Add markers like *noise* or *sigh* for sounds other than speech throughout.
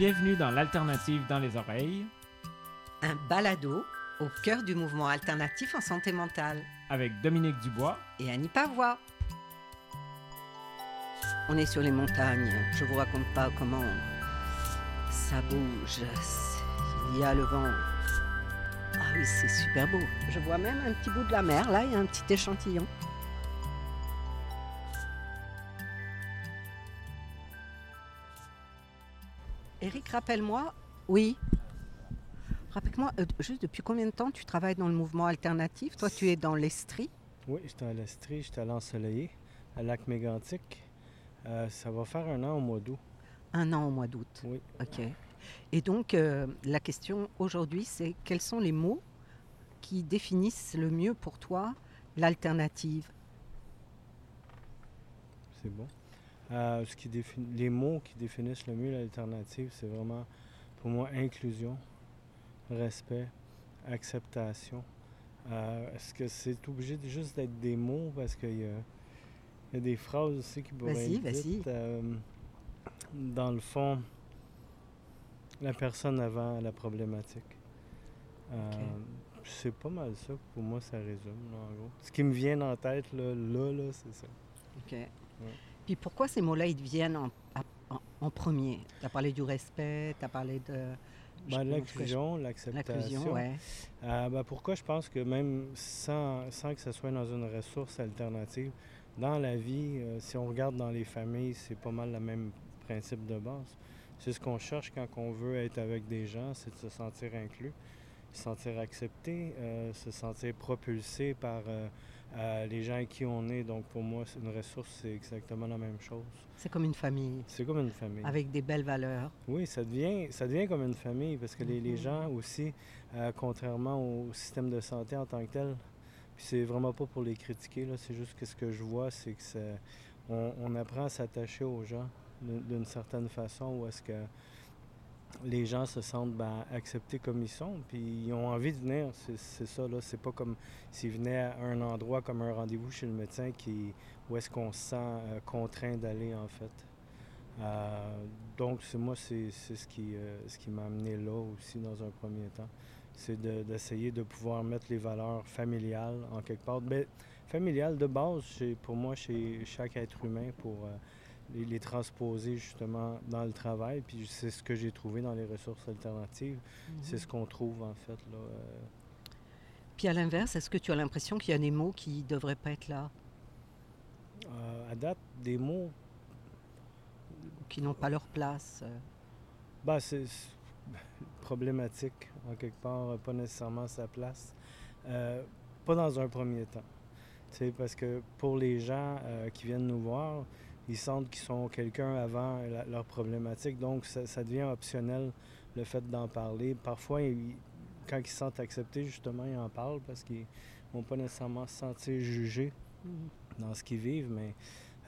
Bienvenue dans l'Alternative dans les oreilles Un balado au cœur du mouvement alternatif en santé mentale avec Dominique Dubois. et Annie Pavois. On est sur les montagnes. Je vous raconte pas comment ça bouge. Il y a le vent. Ah oui, c'est super beau. Je vois même un petit bout de la mer. Là, il y a un petit échantillon. Rappelle-moi. Oui. Rappelle-moi, euh, juste depuis combien de temps tu travailles dans le mouvement alternatif? Toi, tu es dans l'Estrie. Oui, j'étais à l'Estrie, j'étais à l'Ensoleillé, à Lac Mégantic. Euh, ça va faire un an au mois d'août. Un an au mois d'août. Oui. OK. Et donc, euh, la question aujourd'hui, c'est quels sont les mots qui définissent le mieux pour toi l'alternative? C'est bon. Euh, ce qui les mots qui définissent le mieux l'alternative, c'est vraiment pour moi inclusion, respect, acceptation. Euh, Est-ce que c'est obligé de juste d'être des mots? Parce qu'il y y a des phrases aussi qui pourraient être dites, euh, dans le fond, la personne avant la problématique. Euh, C'est pas mal ça. Pour moi, ça résume, là, en gros. Ce qui me vient en tête, là, là, là, c'est ça. OK. Puis pourquoi ces mots-là, ils te viennent en, en- en premier? Tu as parlé du respect, tu as parlé de... je- L'inclusion, L'inclusion, l'acceptation. ouais. Euh, ben, pourquoi je pense que même sans, sans que ce soit dans une ressource alternative, dans la vie, euh, si on regarde dans les familles, c'est pas mal le même principe de base. C'est ce qu'on cherche quand on veut être avec des gens, c'est de se sentir inclus, se sentir accepté, euh, se sentir propulsé par euh, euh, les gens avec qui on est. Donc pour moi, une ressource, c'est exactement la même chose. C'est comme une famille, C'est comme une famille. avec des belles valeurs. Oui, ça devient, ça devient comme une famille parce que les, les Mhm. gens aussi, contrairement au système de santé en tant que tel, puis c'est vraiment pas pour les critiquer, là, c'est juste que ce que je vois, c'est que ça- on, on apprend à s'attacher aux gens d'une certaine façon où est-ce que les gens se sentent ben, acceptés comme ils sont, puis ils ont envie de venir, c'est ça, là. C'est pas comme s'ils venaient à un endroit comme un rendez-vous chez le médecin qui, où est-ce qu'on se sent euh, contraint d'aller, en fait. Euh, donc, c'est moi, c'est c'est ce qui, euh, ce qui m'a amené là aussi dans un premier temps. C'est de- d'essayer de, pouvoir mettre les valeurs familiales en quelque part. Ben, familiales de base, pour moi, chez chaque être humain, pour les, les transposer justement dans le travail. Puis c'est ce que j'ai trouvé dans les ressources alternatives. C'est ce qu'on trouve en fait. Là, euh, Puis à l'inverse, est-ce que tu as l'impression qu'il y a des mots qui ne devraient pas être là, euh, à date, des mots qui n'ont pas leur place Ben, c'est *laughs* problématique, en quelque part, pas nécessairement sa place. Euh, pas dans un premier temps. Tu sais, parce que pour les gens qui viennent nous voir, ils sentent qu'ils sont quelqu'un avant la- leur problématique, donc ça, ça devient optionnel le fait d'en parler. Parfois, ils- quand ils se sentent acceptés, justement, ils en parlent parce qu'ils vont pas nécessairement se sentir jugés dans ce qu'ils vivent, mais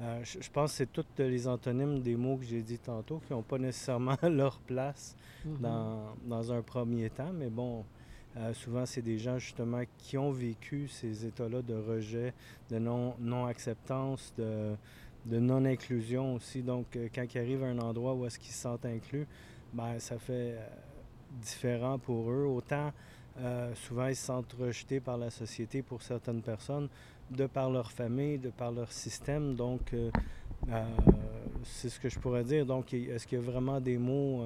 euh, je, je pense que c'est toutes les antonymes des mots que j'ai dit tantôt qui n'ont pas nécessairement *laughs* leur place Mhm. dans, dans un premier temps, mais bon, euh, souvent c'est des gens justement qui ont vécu ces états-là de rejet, de non- non-acceptance, de, de non-inclusion aussi. Donc, euh, quand ils arrivent à un endroit où est-ce qu'ils se sentent inclus, ben, ça fait euh, différent pour eux. Autant, euh, souvent, ils se sentent rejetés par la société pour certaines personnes, de par leur famille, de par leur système. Donc, c'est ce que je pourrais dire. Donc, est-ce qu'il y a vraiment des mots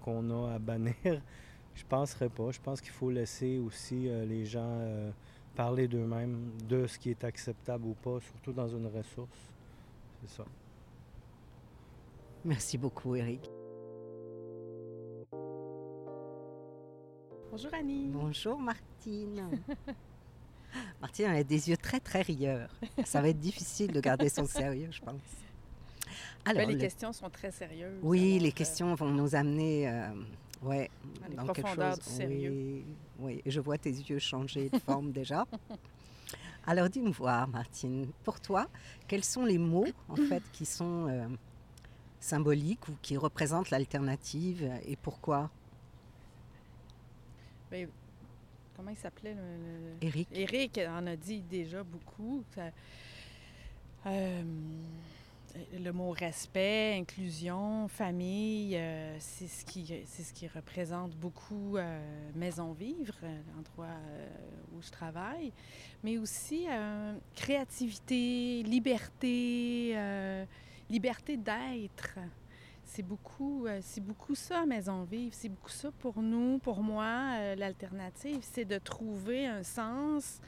qu'on a à bannir? *laughs* Je penserais pas. Je pense qu'il faut laisser aussi les gens parler d'eux-mêmes, de ce qui est acceptable ou pas, surtout dans une ressource. C'est ça. Merci beaucoup, Eric. Bonjour Annie. Bonjour, Martine. *laughs* Martine, elle a des yeux très, très rieurs. Ça va être difficile de garder son *laughs* sérieux, je pense. Ben, Alors, les le- questions sont très sérieuses. Oui, alors, les euh, questions vont nous amener euh, ouais, Dans dans quelque chose. du sérieux. Oui, oui, je vois tes yeux changer de forme déjà. *laughs* Alors dis-nous voir, Martine, pour toi, quels sont les mots en *coughs* fait qui sont euh, symboliques ou qui représentent l'alternative et pourquoi? Ben, comment il s'appelait le, le- Eric Eric en a dit déjà beaucoup. Ça, euh, le mot respect, inclusion, famille, euh, c'est ce qui c'est ce qui représente beaucoup euh, Maison Vivre, l'endroit euh, où je travaille, mais aussi créativité, liberté, liberté d'être. C'est beaucoup, c'est beaucoup ça, Maison Vive. C'est beaucoup ça pour nous, pour moi. L'alternative, c'est de trouver un sens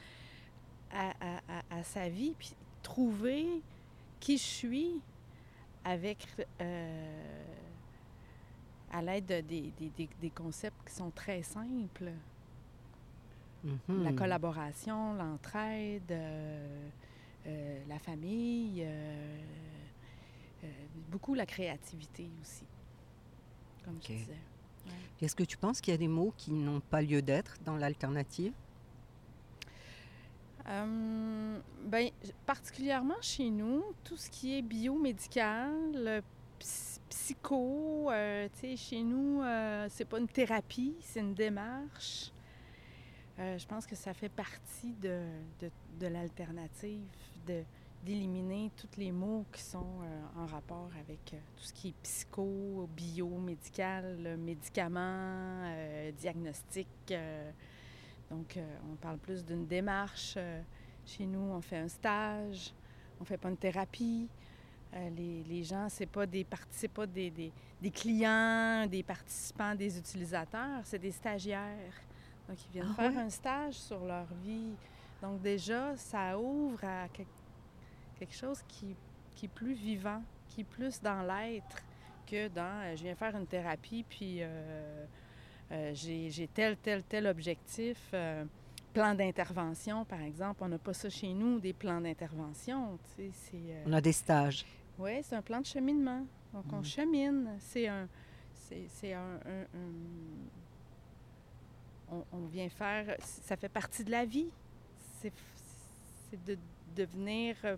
à sa vie, puis trouver qui je suis avec euh, à l'aide de- des, des- des- concepts qui sont très simples. La Mhm. collaboration, l'entraide, euh, euh, la famille, beaucoup la créativité aussi, comme je disais. Est-ce que tu penses qu'il y a des mots qui n'ont pas lieu d'être dans l'alternative? Euh, ben, particulièrement chez nous, tout ce qui est biomédical, euh, ps- psycho, euh, chez nous, euh, c'est pas une thérapie, c'est une démarche. Je pense que ça fait partie de, de, de l'alternative, d'éliminer tous les mots qui sont en rapport avec tout ce qui est psycho, biomédical, euh, médicaments, diagnostic. Donc, euh, on parle plus d'une démarche. euh, chez nous, on fait un stage, on fait pas une thérapie. Euh, les, les gens, c'est pas des parti- c'est pas des, des- des clients, des participants, des utilisateurs, c'est des stagiaires. Donc, ils viennent Ah faire ouais? un stage sur leur vie. Donc, déjà, ça ouvre à quel- quelque chose qui, qui est plus vivant, qui est plus dans l'être que dans euh, je viens faire une thérapie, puis euh, j'ai j'ai tel, tel, tel objectif. euh, plan d'intervention, par exemple. On n'a pas ça chez nous, des plans d'intervention. euh, On a des stages. oui, c'est un plan de cheminement. Donc, on Mm. chemine. C'est un. C'est un. un- un- On, on vient faire. Ça fait partie de la vie. C'est de, de venir euh,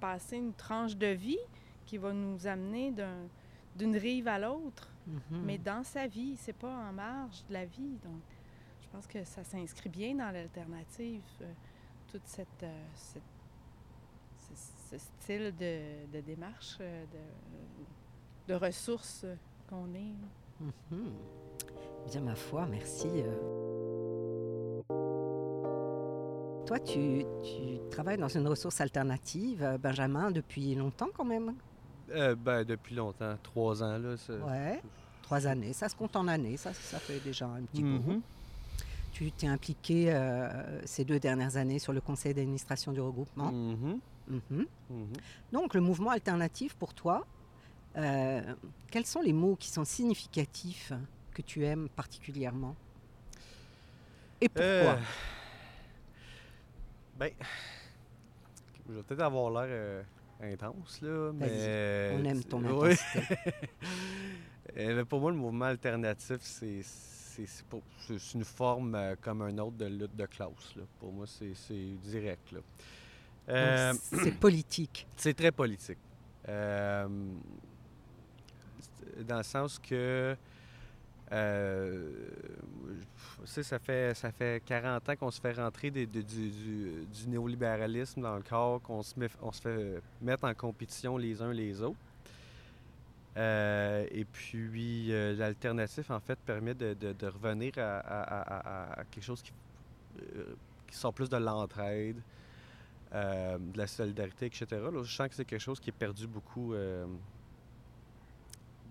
passer une tranche de vie qui va nous amener d'un- d'une rive à l'autre, Mhm. mais dans sa vie. C'est pas en marge de la vie. Donc, je pense que ça s'inscrit bien dans l'alternative. euh, toute cette. euh, cette- ce, ce style de, de démarche, euh, de, de ressources qu'on est. Mhm. Bien, ma foi, merci. euh. Toi, tu, tu travailles dans une ressource alternative, Benjamin, depuis longtemps quand même? Euh, ben, depuis longtemps, trois ans. Là, ça- Ouais, trois années. Ça se compte en années, ça, ça fait déjà un petit bout. Mhm. Tu t'es impliqué euh, ces deux dernières années sur le conseil d'administration du regroupement. Mhm. Mhm. Donc, le mouvement alternatif pour toi, euh, quels sont les mots qui sont significatifs que tu aimes particulièrement? Et pourquoi? Euh, ben, je vais peut-être avoir l'air euh, intense, là, mais... On aime ton *laughs* intensité. *laughs* Euh, mais pour moi, le mouvement alternatif, c'est c'est- une forme euh, comme un autre de lutte de classe. là. Pour moi, c'est c'est direct. Là. Euh, C'est politique. *clears throat* c'est très politique. Euh, dans le sens que, euh, ça fait, ça fait 40 ans qu'on se fait rentrer du, néolibéralisme dans le corps, qu'on se, fait mettre en compétition les uns les autres. Euh, et puis, euh, l'alternatif, en fait, permet de, revenir à, quelque chose qui, euh, qui sort plus de l'entraide, de la solidarité, etc. Je sens que c'est quelque chose qui est perdu beaucoup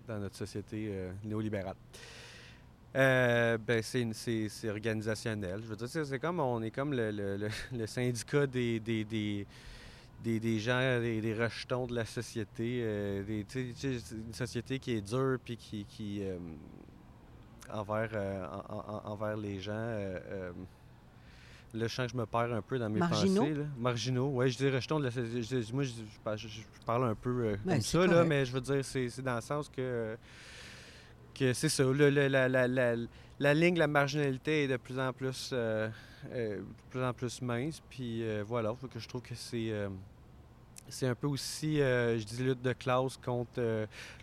dans notre société néolibérale. Euh, ben, c'est, une- c'est, c'est organisationnel. Je veux dire, c'est, c'est comme on est comme le, le- le- *laughs* le syndicat des, des, des, des, des gens, des, des rejetons de la société. euh, des- une société qui est dure puis qui, qui euh, envers, euh, en- en- envers les gens. je sens que je me perds un peu dans mes Marginaux? pensées. là. Marginaux, oui. Je dis rejetons de la société. je Moi, je, je parle- je- je parle un peu Ouais, comme ça, là, mais je veux dire, c'est c'est dans le sens que, que c'est ça. le- la, la- la- la ligne la marginalité est de plus en plus, euh, euh, plus, en plus mince. Puis euh, voilà, faut que je trouve que c'est. c'est un peu aussi, je dis, lutte de classe contre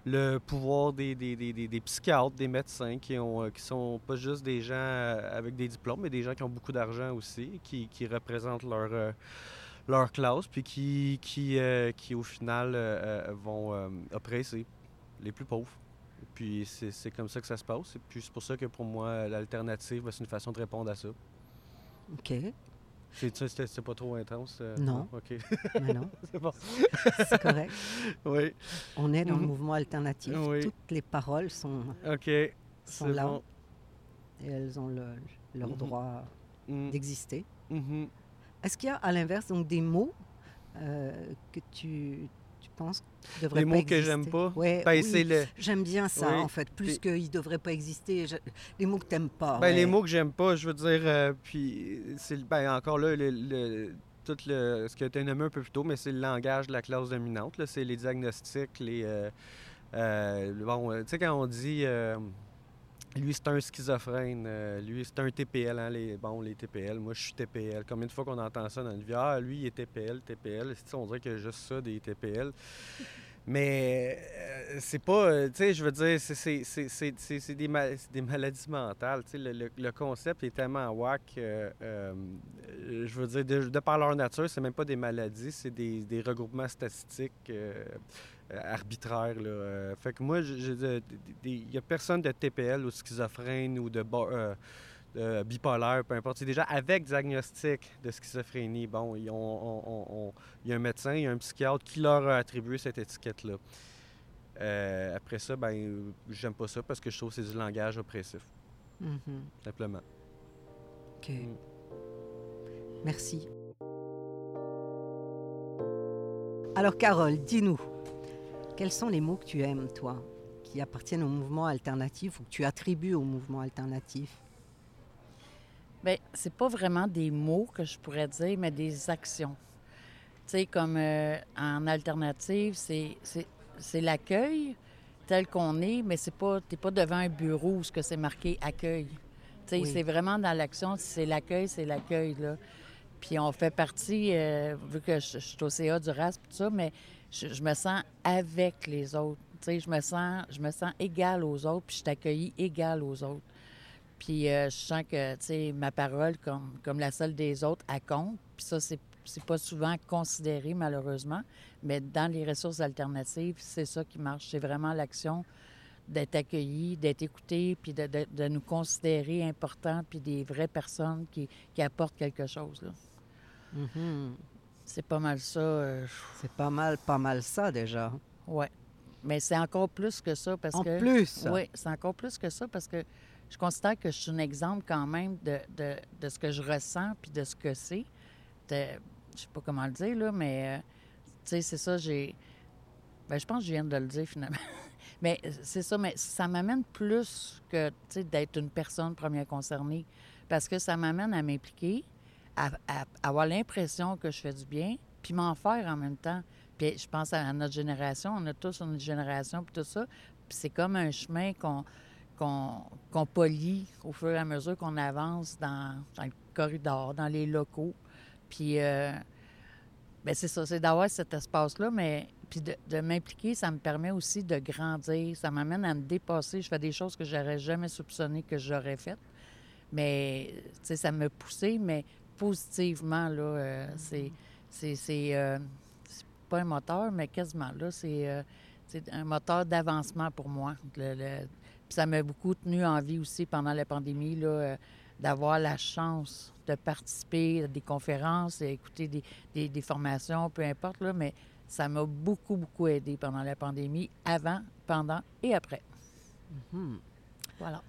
le pouvoir des, des, des, des- psychiatres, des médecins qui ont qui sont pas juste des gens avec des diplômes, mais des gens qui ont beaucoup d'argent aussi, qui, qui représentent leur, leur classe, puis qui, qui, qui au final vont oppresser les plus pauvres. Puis c'est comme ça que ça se passe. Et puis c'est pour ça que pour moi, l'alternative, ben, c'est une façon de répondre à ça. OK. C'est- C'était pas trop intense? euh? Non. OK. Mais non, *laughs* c'est bon. *laughs* c'est correct. Oui. On est dans le Mhm. mouvement alternatif. Oui. Toutes les paroles sont, OK. sont là bon. et elles ont le- leur Mhm. droit Mm. d'exister. Mhm. Est-ce qu'il y a à l'inverse donc des mots euh, que tu, tu Les pas mots que j'aime pas? Ouais, Ben, oui, c'est le... J'aime bien ça, Oui. en fait, plus Puis- qu'ils ne devraient pas exister. Je- Les mots que tu n'aimes pas. Ben, Les mots que j'aime pas, je veux dire, euh, puis c'est ben, encore là, le, le- tout le, ce qui a été nommé un peu plus tôt, mais c'est le langage de la classe dominante. C'est les diagnostics, les. euh, euh, bon, tu sais, quand on dit. Lui, c'est un schizophrène. euh, lui, c'est un TPL. Hein, les, bon, les TPL. Moi, je suis TPL. Combien de fois qu'on entend ça dans une vie? Ah, lui, il est TPL, TPL. On dirait qu'il y a juste ça, des TPL. *laughs* Mais euh, c'est pas, euh, tu sais, je veux dire, c'est- des, ma- c'est des maladies mentales. Le, le- le concept est tellement euh, je veux dire, de, de par leur nature, c'est même pas des maladies, c'est des, des regroupements statistiques euh, euh, arbitraires. là. Euh, fait que moi, il n'y a personne de TPL ou schizophrène ou de, euh, de bipolaire, peu importe. C'est déjà avec diagnostic de schizophrénie. Bon, il y a un médecin, il y a un psychiatre qui leur a attribué cette étiquette-là. Euh, après ça, ben, euh, j'aime pas ça parce que je trouve que c'est du langage oppressif, Mhm. simplement. OK. Mm. Merci. Alors, Carole, dis-nous, quels sont les mots que tu aimes, toi, qui appartiennent au mouvement alternatif ou que tu attribues au mouvement alternatif? Bien, c'est pas vraiment des mots que je pourrais dire, mais des actions. Tu sais, comme euh, en alternative, c'est, c'est, c'est l'accueil tel qu'on est, mais c'est pas, t'es pas devant un bureau où ce que c'est marqué accueil. Tu sais, Oui. c'est vraiment dans l'action, si c'est l'accueil, c'est l'accueil, là. Puis on fait partie, euh, vu que je, je suis au CA du RAS, tout ça, mais je, me sens avec les autres. Je me sens, je me sens égale aux autres, puis je suis accueillie égale aux autres. Puis euh, je sens que, ma parole, comme, comme la seule des autres, elle compte. Puis ça, c'est, c'est pas souvent considéré, malheureusement. Mais dans les ressources alternatives, c'est ça qui marche. C'est vraiment l'action d'être accueilli, d'être écouté, puis de, de- nous considérer importants, puis des vraies personnes qui, qui apportent quelque chose. Là. Mhm. C'est pas mal ça. euh, C'est pas mal, pas mal ça déjà. ouais. Mais c'est encore plus que ça parce en que... plus, Oui, c'est encore plus que ça parce que je considère que je suis un exemple quand même de, de- de ce que je ressens puis de ce que c'est. Je sais pas comment le dire, là, mais euh, tu sais, c'est ça, j'ai. Ben, je pense que je viens de le dire finalement. *laughs* mais euh, c'est ça, mais ça m'amène plus que d'être une personne première concernée parce que ça m'amène à m'impliquer, avoir l'impression que je fais du bien, puis m'en faire en même temps. Puis je pense à notre génération, on a tous une génération, puis tout ça. Puis c'est comme un chemin qu'on polie au fur et à mesure qu'on avance dans, dans le corridor, dans les locaux. Puis, euh, ben c'est ça, c'est d'avoir cet espace-là, mais puis de, de m'impliquer, ça me permet aussi de grandir, ça m'amène à me dépasser. Je fais des choses que j'aurais jamais soupçonné que j'aurais faites. Mais, tu sais, ça me poussait, mais positivement, là, euh, c'est... c'est- c'est euh, c'est pas un moteur, mais quasiment, là, c'est... euh, c'est un moteur d'avancement pour moi. Le- le- puis ça m'a beaucoup tenu en vie aussi pendant la pandémie, là, d'avoir la chance de participer à des conférences, d'écouter des, des- des formations, peu importe, là, mais ça m'a beaucoup, beaucoup aidé pendant la pandémie, avant, pendant et après. Mhm. Voilà.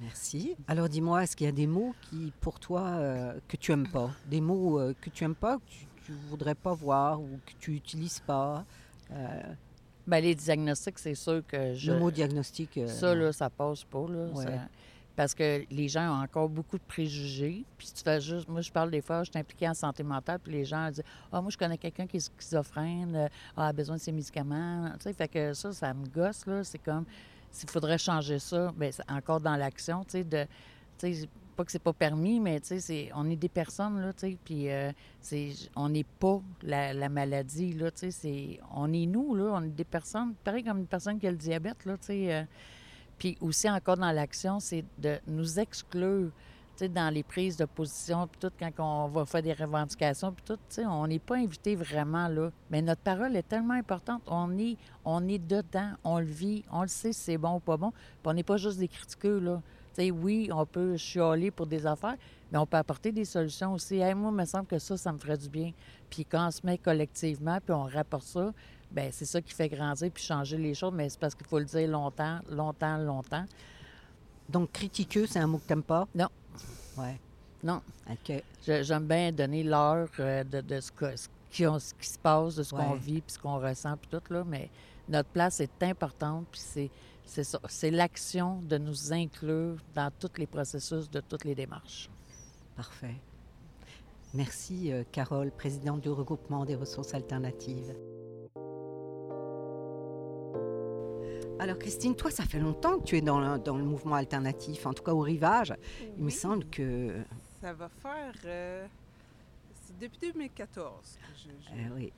Merci. Alors dis-moi, est-ce qu'il y a des mots qui, pour toi, euh, que tu aimes pas? Des mots euh, que tu aimes pas, que tu, tu voudrais pas voir ou que tu utilises pas? Euh, Ben, les diagnostics, c'est sûr que je... Le mot diagnostic. Ça, là, ça passe pas, là. Ouais. Ça- Parce que les gens ont encore beaucoup de préjugés. Puis tu fais juste... Moi, je parle des fois, je suis impliquée en santé mentale, puis les gens disent « Ah, moi, je connais quelqu'un qui est schizophrène, ah, a besoin de ses médicaments. » Tu sais, fait que ça, ça me gosse, là. C'est comme... S'il faudrait changer ça, bien, encore dans l'action, tu sais, de... Pas que c'est pas permis, mais tu sais, on est des personnes, là, tu sais, puis euh, on n'est pas la, la maladie, là, tu sais, on est nous, là, on est des personnes, pareil comme une personne qui a le diabète, là, tu sais, euh, puis aussi encore dans l'action, c'est de nous exclure, dans les prises de position, puis tout, quand on va faire des revendications, puis tout, on n'est pas invité vraiment là. Mais notre parole est tellement importante. On est, on est dedans, on le vit, on le sait si c'est bon ou pas bon. Puis on n'est pas juste des critiqueux, là. Tu sais, oui, on peut chialer pour des affaires, mais on peut apporter des solutions aussi. Hey, moi, il me semble que ça, ça me ferait du bien. Puis quand on se met collectivement, puis on rapporte ça, ben c'est ça qui fait grandir puis changer les choses, mais c'est parce qu'il faut le dire longtemps, longtemps, longtemps. Donc, critiqueux, c'est un mot que t'aimes pas? Non. Ouais. Non. OK. J'aime bien donner l'heure euh, de, de ce, que- ce qui, on- ce qui se passe, de ce qu'on vit, puis ce qu'on ressent, puis tout, là. Mais notre place est importante, puis c'est. C'est l'action de nous inclure dans tous les processus de toutes les démarches. Parfait. Merci, euh, Carole, présidente du regroupement des ressources alternatives. Alors, Christine, toi, ça fait longtemps que tu es dans le, dans le mouvement alternatif, en tout cas au rivage. Il me semble que. Ça va faire. euh, c'est depuis 2014 que je, je- euh, oui.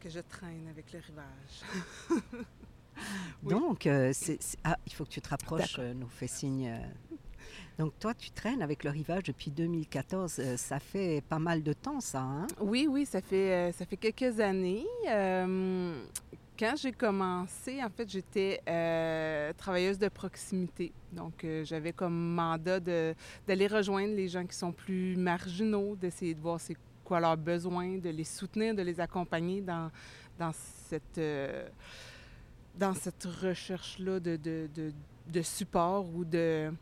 que je traîne avec le rivage. *laughs* Oui. Donc, euh, ah, il faut que tu te rapproches, euh, nous fais signe. Donc, toi, tu traînes avec le rivage depuis 2014. euh, ça fait pas mal de temps, ça. Hein? Oui, oui, ça fait, euh, ça fait quelques années. Euh, quand j'ai commencé, en fait, j'étais travailleuse de proximité. Donc, j'avais comme mandat d'aller rejoindre les gens qui sont plus marginaux, d'essayer de voir c'est quoi leurs besoins, de les soutenir, de les accompagner dans, dans cette, dans cette recherche-là de, de- de support ou de...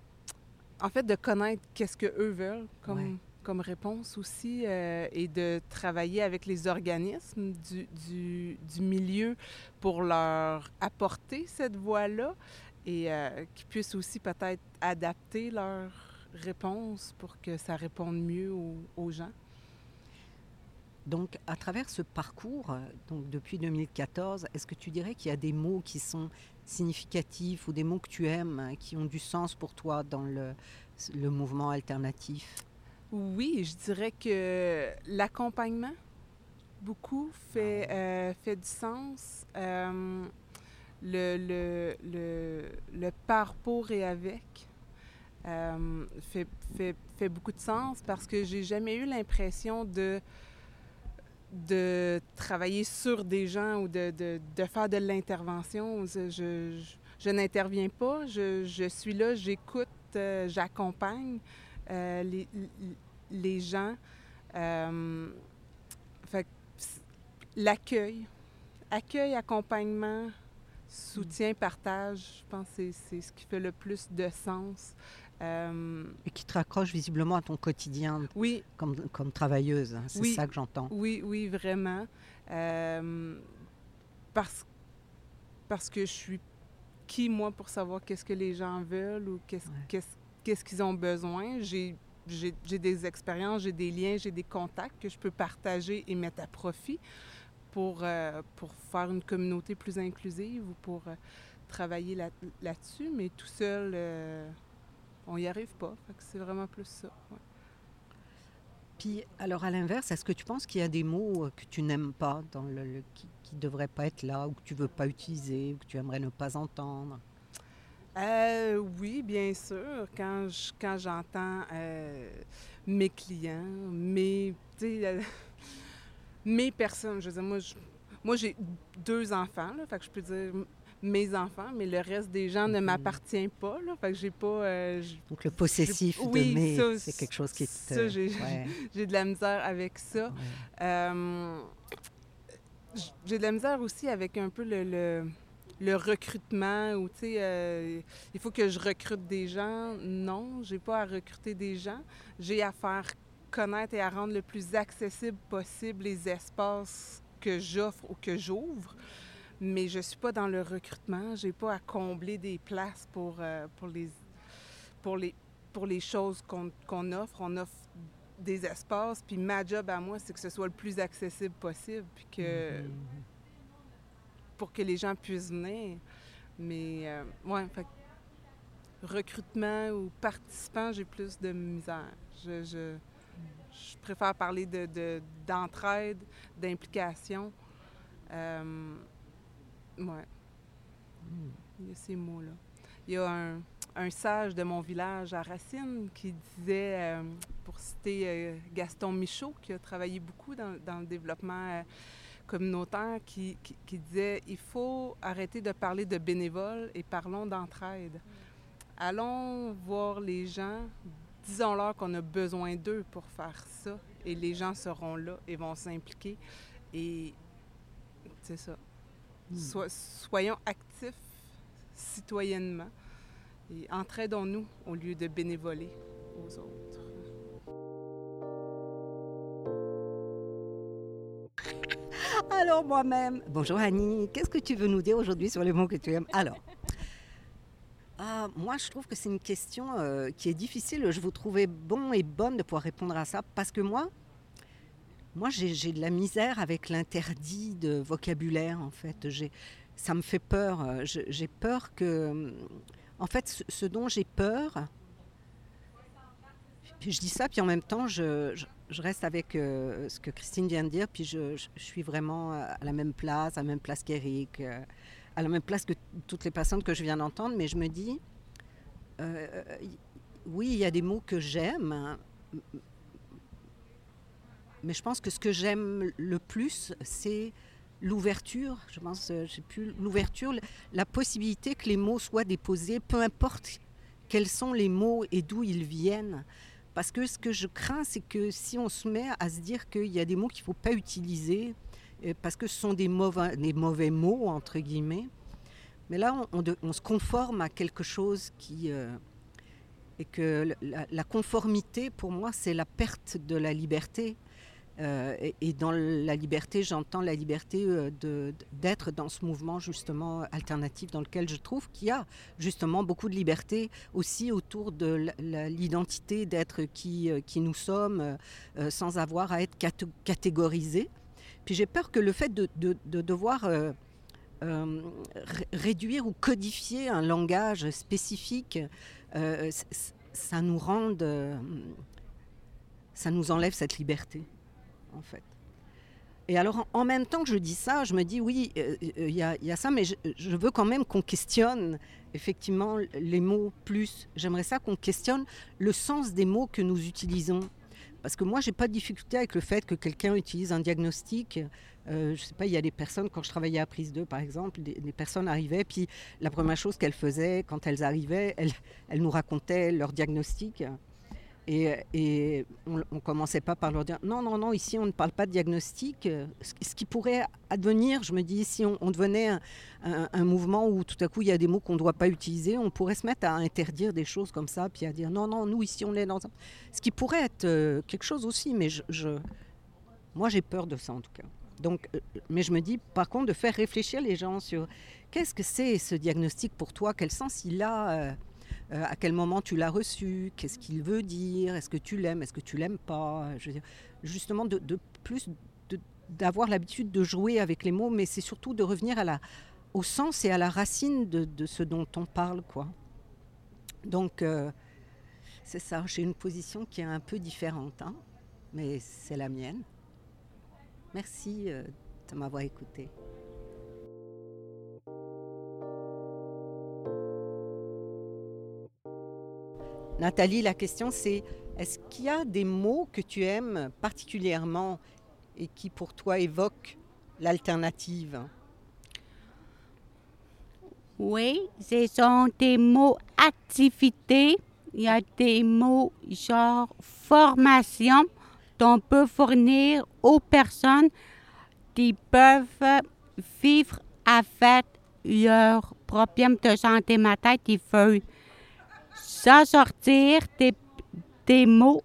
En fait, de connaître qu'est-ce que eux veulent comme, Ouais. comme réponse aussi euh, et de travailler avec les organismes du, du, du milieu pour leur apporter cette voie-là et euh, qu'ils puissent aussi peut-être adapter leur réponse pour que ça réponde mieux aux, aux gens. Donc, à travers ce parcours, euh, donc depuis 2014, est-ce que tu dirais qu'il y a des mots qui sont significatifs ou des mots que tu aimes, hein, qui ont du sens pour toi dans le, le mouvement alternatif? Oui, je dirais que l'accompagnement, beaucoup, fait, euh, fait du sens. Euh, le, le, le, le par pour et avec euh, fait, fait, fait beaucoup de sens parce que j'ai jamais eu l'impression de de travailler sur des gens ou de, faire de l'intervention. Je, n'interviens pas, je, suis là, j'écoute, euh, j'accompagne euh, les, gens. Euh, l'accueil, accueil, accompagnement, soutien, partage, je pense que c'est ce qui fait le plus de sens. Euh, et qui te raccrochent visiblement à ton quotidien oui, comme, comme travailleuse. hein, C'est Oui. ça que j'entends. Oui, oui, vraiment. Euh, parce, parce que je suis qui, moi, pour savoir qu'est-ce que les gens veulent ou qu'est-ce Ouais. qu'est-ce- qu'est-ce qu'ils ont besoin. J'ai j'ai j'ai des expériences, j'ai des liens, j'ai des contacts que je peux partager et mettre à profit pour, euh, pour faire une communauté plus inclusive ou pour travailler là- là-dessus. Mais tout seul, on n'y arrive pas. C'est vraiment plus ça. ouais. Puis, alors à l'inverse, est-ce que tu penses qu'il y a des mots euh, que tu n'aimes pas, dans le, le- qui ne devraient pas être là, ou que tu veux pas utiliser, ou que tu aimerais ne pas entendre? Euh, oui, bien sûr. Quand je- quand j'entends euh, mes clients, mes, euh, *laughs* mes personnes, je veux dire, moi, je- moi j'ai deux enfants, là, fait que je peux dire mes enfants, mais le reste des gens ne Mhm. m'appartient pas, là, fait que j'ai pas, euh, Donc le possessif de ça, c'est quelque chose qui te... ça, j'ai- ouais, de la misère avec ça. ouais. Euh, j'ai de la misère aussi avec un peu le, le, le recrutement ou tu sais euh, il faut que je recrute des gens non j'ai pas à recruter des gens j'ai à faire connaître et à rendre le plus accessible possible les espaces que j'offre ou que j'ouvre mais je suis pas dans le recrutement j'ai pas à combler des places pour euh, pour les pour les pour les choses qu'on offre on offre des espaces puis ma job à moi c'est que ce soit le plus accessible possible puis que Mhm. pour que les gens puissent venir. Mais, euh, ouais, fait recrutement ou participant, j'ai plus de misère. Je, je, je préfère parler de, de- d'entraide, d'implication. Euh, ouais, Mhm. il y a ces mots-là. Il y a un, un sage de mon village à Racine qui disait, euh, pour citer euh, Gaston Michaud, qui a travaillé beaucoup dans, dans le développement euh, communautaire, qui, qui- qui disait il faut arrêter de parler de bénévoles et parlons d'entraide. Allons voir les gens, disons-leur qu'on a besoin d'eux pour faire ça, et les gens seront là et vont s'impliquer. Et c'est ça. Sois- soyons actifs citoyennement et entraidons-nous au lieu de bénévoler aux autres. Alors moi-même, bonjour Annie, qu'est-ce que tu veux nous dire aujourd'hui sur les mots que tu aimes? Alors, *laughs* ah, moi je trouve que c'est une question euh, qui est difficile. Je vous trouvais bon et bonne de pouvoir répondre à ça parce que moi, moi j'ai de la misère avec l'interdit de vocabulaire en fait. Ça me fait peur. J'ai peur que, en fait, ce, dont j'ai peur, je dis ça, puis en même temps, je, reste avec euh, ce que Christine vient de dire, puis je, suis vraiment à la même place, à la même place qu'Éric, euh, à la même place que toutes les personnes que je viens d'entendre, mais je me dis, euh, oui, il y a des mots que j'aime, mais je pense que ce que j'aime le plus, c'est l'ouverture, je pense, euh, je plus, l'ouverture, la possibilité que les mots soient déposés, peu importe quels sont les mots et d'où ils viennent. Parce que ce que je crains, c'est que si on se met à se dire qu'il y a des mots qu'il ne faut pas utiliser, euh, parce que ce sont des mauvais, des mauvais mots, entre guillemets, mais là, on, se conforme à quelque chose qui... euh, et que la conformité, pour moi, c'est la perte de la liberté. Euh, et, dans la liberté, j'entends la liberté euh, d'être dans ce mouvement justement alternatif dans lequel je trouve qu'il y a justement beaucoup de liberté aussi autour de l'identité d'être qui, euh, qui nous sommes sans avoir à être caté- catégorisé. Puis j'ai peur que le fait de, de- de devoir ré- réduire ou codifier un langage spécifique, ça nous rende, ça nous enlève cette liberté, en fait. Et alors, en, même temps que je dis ça, je me dis oui, euh, euh, il y, a- ça, mais je, je veux quand même qu'on questionne effectivement les mots plus. J'aimerais ça qu'on questionne le sens des mots que nous utilisons. Parce que moi, j'ai pas de difficulté avec le fait que quelqu'un utilise un diagnostic. Euh, je sais pas, il y a des personnes, quand je travaillais à Prise 2, par exemple, des, personnes arrivaient, puis la première chose qu'elles faisaient quand elles arrivaient, elles nous racontaient leur diagnostic. Et, et on ne commençait pas par leur dire non, non, non, ici on ne parle pas de diagnostic. Ce, ce qui pourrait advenir, je me dis, si on, devenait un, mouvement où tout à coup il y a des mots qu'on ne doit pas utiliser, on pourrait se mettre à interdire des choses comme ça, puis à dire non, non, nous ici on est dans. Ce qui pourrait être euh, quelque chose aussi, mais je, moi j'ai peur de ça en tout cas. Donc, euh, mais je me dis par contre de faire réfléchir les gens sur qu'est-ce que c'est ce diagnostic pour toi, quel sens il a. euh, à quel moment tu l'as reçu, qu'est-ce qu'il veut dire, est-ce que tu l'aimes, est-ce que tu l'aimes pas? Je justement, de, plus d'avoir l'habitude de jouer avec les mots, mais c'est surtout de revenir à la, au sens et à la racine de, de ce dont on parle. quoi. Donc, euh, c'est ça, j'ai une position qui est un peu différente, hein, mais c'est la mienne. Merci euh, de m'avoir écouté. Nathalie, la question c'est est-ce qu'il y a des mots que tu aimes particulièrement et qui pour toi évoquent l'alternative? Oui, ce sont des mots activité. Il y a des mots genre formation qu'on peut fournir aux personnes qui peuvent vivre avec leurs problèmes de santé mentale qui veulent s'en sortir des mots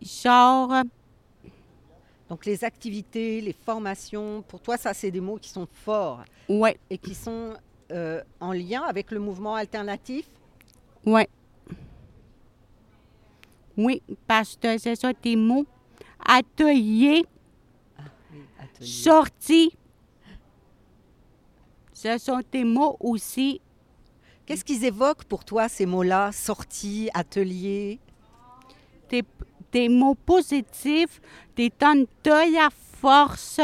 genre. Donc les activités, les formations, pour toi ça c'est des mots qui sont forts. Ouais, et qui sont euh, en lien avec le mouvement alternatif? Ouais. Oui, parce que ce sont des mots. Oui, atelier. sortis. Ce sont des mots aussi, Qu'est-ce qu'ils évoquent pour toi ces mots-là Sortie, atelier des, des mots positifs, des temps de la force,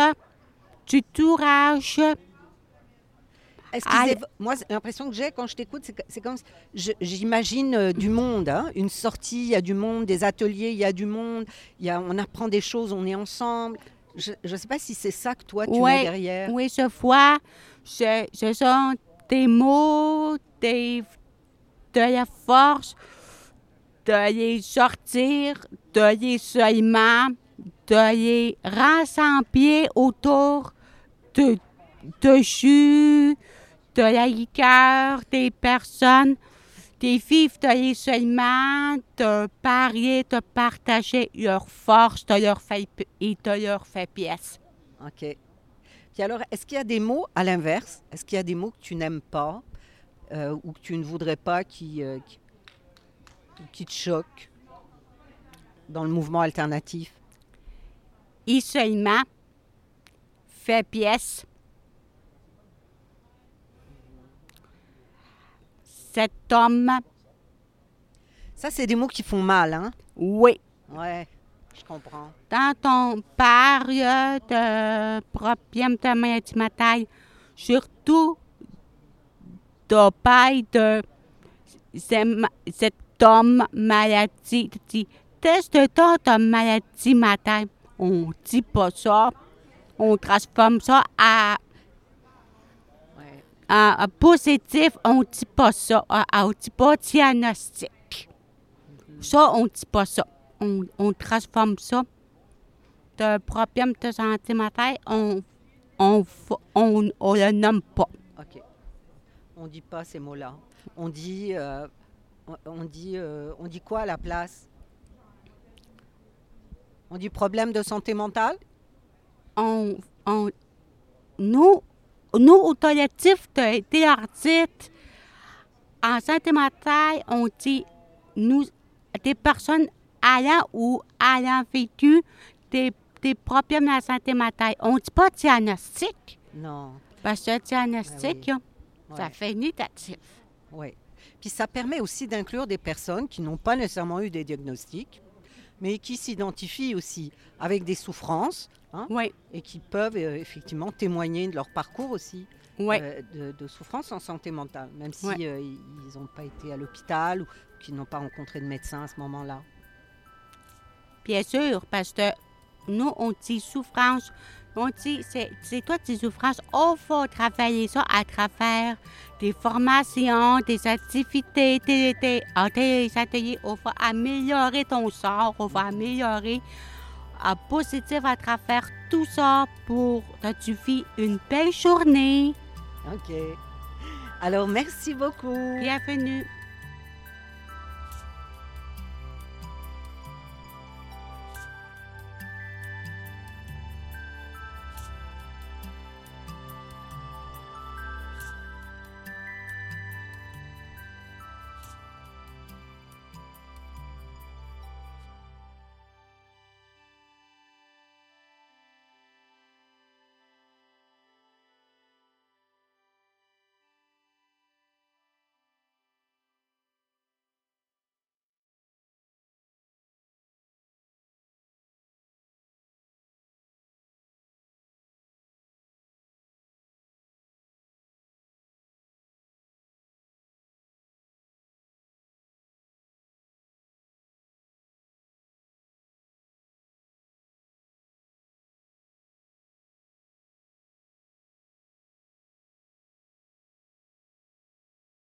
du courage. Excusez, Ah, moi, l'impression que j'ai quand je t'écoute, c'est comme, je- j'imagine euh, du monde, hein, une sortie, il y a du monde, des ateliers, il y a du monde, y a, on apprend des choses, on est ensemble. Je ne sais pas si c'est ça que toi, tu Ouais. mets derrière. Oui, ce fois, ce, ce sont des mots, de la force, de les sortir, de les seulement, de les rassembler autour de, de jus, de la liqueur des personnes, des vivre de les seulement, de parler, de partager leur force, de leur et de leur faiblesse. OK. Puis alors, est-ce qu'il y a des mots à l'inverse Est-ce qu'il y a des mots que tu n'aimes pas? Euh, ou que tu ne voudrais pas qui, euh, qui, qui te choquent dans le mouvement alternatif? Isolement, faiblesse. Cet homme, Ça, c'est des mots qui font mal, hein? Oui, Ouais, je comprends. dans ton parle de problème de mentale, surtout de paille de ce- cet homme maladie. Tu dis, teste-toi ta maladie mentale. On dit pas ça. On transforme ça à Ouais. en positif, on dit pas ça. Ah, On dit pas diagnostic. Ça, on dit pas ça. On, on transforme ça de problème de santé mentale. On, on, on, on le nomme pas. On dit pas ces mots-là. On dit, euh, on- dit, euh, on dit quoi à la place? On dit problème de santé mentale? On, on, nous, nous, au collectif de des artistes, en santé mentale, on dit nous, des personnes ayant ou ayant vécu des, des problèmes de la santé mentale. On ne dit pas diagnostic, Non. parce que diagnostic, Ah ça fait négatif. Oui. Puis ça permet aussi d'inclure des personnes qui n'ont pas nécessairement eu des diagnostics, mais qui s'identifient aussi avec des souffrances hein, et qui peuvent euh, effectivement témoigner de leur parcours aussi euh, de, de souffrance en santé mentale, même si Ouais. euh, ils n'ont pas été à l'hôpital ou qu'ils n'ont pas rencontré de médecin à ce moment-là. bien sûr, parce que nous, on dit souffrance. On dit, c'est toi tes souffrances. On faut travailler ça à travers des formations, des activités, des, des, ah, des ateliers. On va améliorer ton sort, on va améliorer à positif à travers tout ça pour que tu vis une belle journée. OK. Alors, merci beaucoup. Bienvenue.